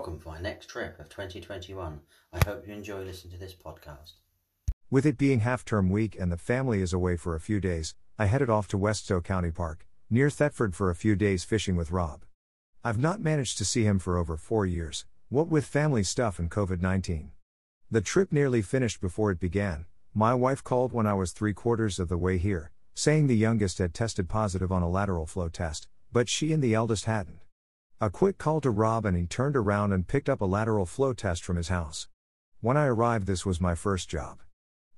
Welcome for my next trip of 2021. I hope you enjoy listening to this podcast. With it being half term week and the family is away for a few days, I headed off to Weststow County Park, near Thetford for a few days fishing with Rob. I've not managed to see him for over four years, what with family stuff and COVID 19. The trip nearly finished before it began. My wife called when I was three quarters of the way here, saying the youngest had tested positive on a lateral flow test, but she and the eldest hadn't. A quick call to Rob and he turned around and picked up a lateral flow test from his house. When I arrived, this was my first job.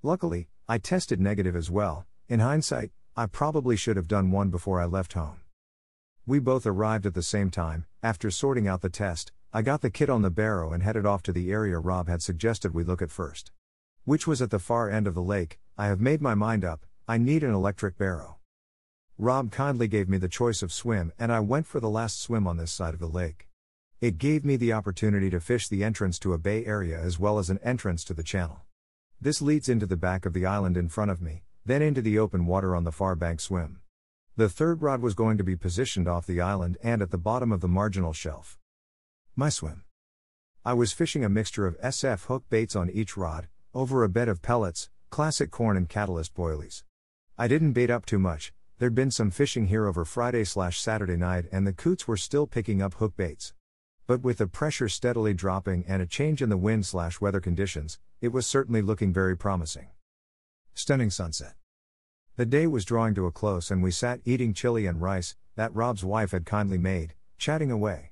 Luckily, I tested negative as well. In hindsight, I probably should have done one before I left home. We both arrived at the same time. After sorting out the test, I got the kit on the barrow and headed off to the area Rob had suggested we look at first. Which was at the far end of the lake. I have made my mind up, I need an electric barrow. Rob kindly gave me the choice of swim, and I went for the last swim on this side of the lake. It gave me the opportunity to fish the entrance to a bay area as well as an entrance to the channel. This leads into the back of the island in front of me, then into the open water on the far bank swim. The third rod was going to be positioned off the island and at the bottom of the marginal shelf. My swim. I was fishing a mixture of SF hook baits on each rod, over a bed of pellets, classic corn and catalyst boilies. I didn't bait up too much, There'd been some fishing here over Friday slash Saturday night and the coots were still picking up hook baits. But with the pressure steadily dropping and a change in the wind slash weather conditions, it was certainly looking very promising. Stunning sunset. The day was drawing to a close and we sat eating chili and rice, that Rob's wife had kindly made, chatting away.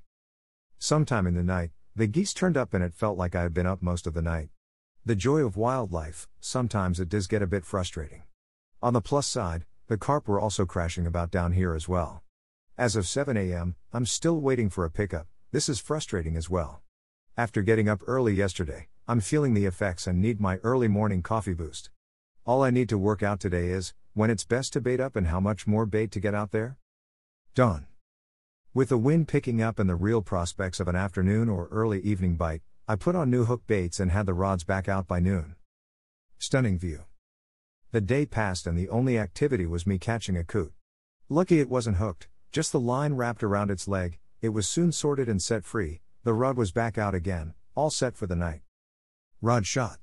Sometime in the night, the geese turned up and it felt like I had been up most of the night. The joy of wildlife, sometimes it does get a bit frustrating. On the plus side, the carp were also crashing about down here as well. As of 7 am, I'm still waiting for a pickup, this is frustrating as well. After getting up early yesterday, I'm feeling the effects and need my early morning coffee boost. All I need to work out today is when it's best to bait up and how much more bait to get out there. Dawn. With the wind picking up and the real prospects of an afternoon or early evening bite, I put on new hook baits and had the rods back out by noon. Stunning view. The day passed and the only activity was me catching a coot. Lucky it wasn't hooked, just the line wrapped around its leg, it was soon sorted and set free, the rod was back out again, all set for the night. Rod shot.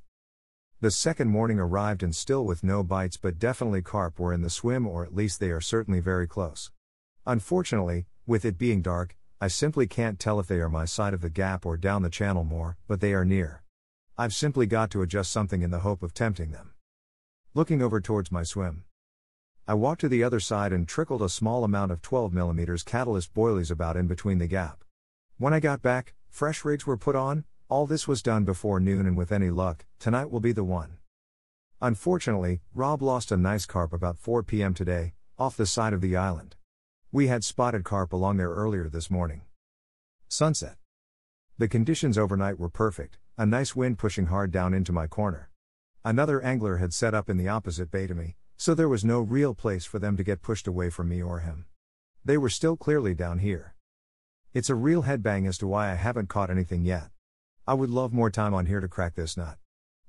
The second morning arrived and still with no bites, but definitely carp were in the swim, or at least they are certainly very close. Unfortunately, with it being dark, I simply can't tell if they are my side of the gap or down the channel more, but they are near. I've simply got to adjust something in the hope of tempting them looking over towards my swim. I walked to the other side and trickled a small amount of 12mm catalyst boilies about in between the gap. When I got back, fresh rigs were put on, all this was done before noon and with any luck, tonight will be the one. Unfortunately, Rob lost a nice carp about 4 pm today, off the side of the island. We had spotted carp along there earlier this morning. Sunset. The conditions overnight were perfect, a nice wind pushing hard down into my corner. Another angler had set up in the opposite bay to me, so there was no real place for them to get pushed away from me or him. They were still clearly down here. It's a real headbang as to why I haven't caught anything yet. I would love more time on here to crack this nut.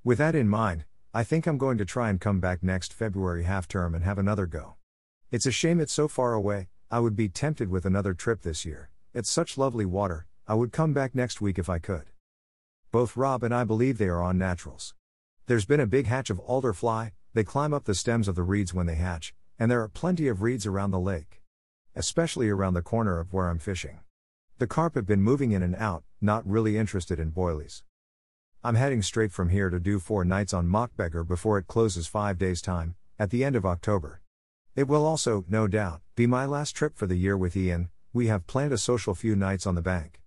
With that in mind, I think I'm going to try and come back next February half term and have another go. It's a shame it's so far away, I would be tempted with another trip this year. It's such lovely water, I would come back next week if I could. Both Rob and I believe they are on naturals. There's been a big hatch of alder fly, they climb up the stems of the reeds when they hatch, and there are plenty of reeds around the lake. Especially around the corner of where I'm fishing. The carp have been moving in and out, not really interested in boilies. I'm heading straight from here to do four nights on Mockbeggar before it closes five days' time, at the end of October. It will also, no doubt, be my last trip for the year with Ian, we have planned a social few nights on the bank.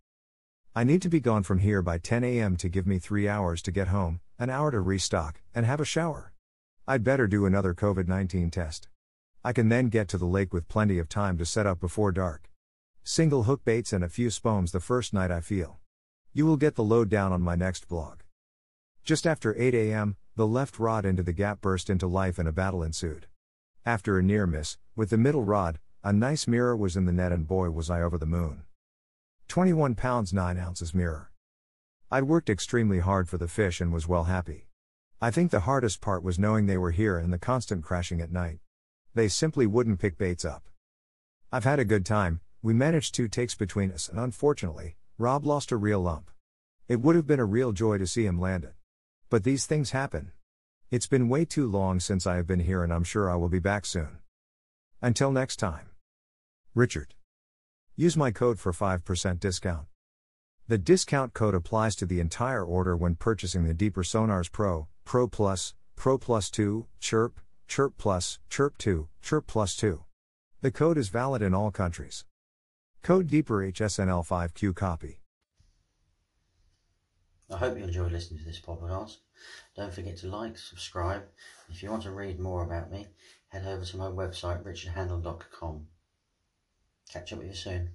I need to be gone from here by 10 am to give me three hours to get home, an hour to restock, and have a shower. I'd better do another COVID 19 test. I can then get to the lake with plenty of time to set up before dark. Single hook baits and a few spoons the first night I feel. You will get the lowdown on my next blog. Just after 8 am, the left rod into the gap burst into life and a battle ensued. After a near miss, with the middle rod, a nice mirror was in the net and boy was I over the moon. 21 pounds 9 ounces mirror. I'd worked extremely hard for the fish and was well happy. I think the hardest part was knowing they were here and the constant crashing at night. They simply wouldn't pick baits up. I've had a good time, we managed two takes between us, and unfortunately, Rob lost a real lump. It would have been a real joy to see him land it. But these things happen. It's been way too long since I have been here, and I'm sure I will be back soon. Until next time. Richard. Use my code for 5% discount. The discount code applies to the entire order when purchasing the Deeper Sonars Pro, Pro Plus, Pro Plus 2, Chirp, Chirp Plus, Chirp 2, Chirp Plus 2. The code is valid in all countries. Code Deeper HSNL5Q copy. I hope you enjoyed listening to this podcast. Don't forget to like, subscribe. If you want to read more about me, head over to my website richardhandel.com. Catch up with you soon.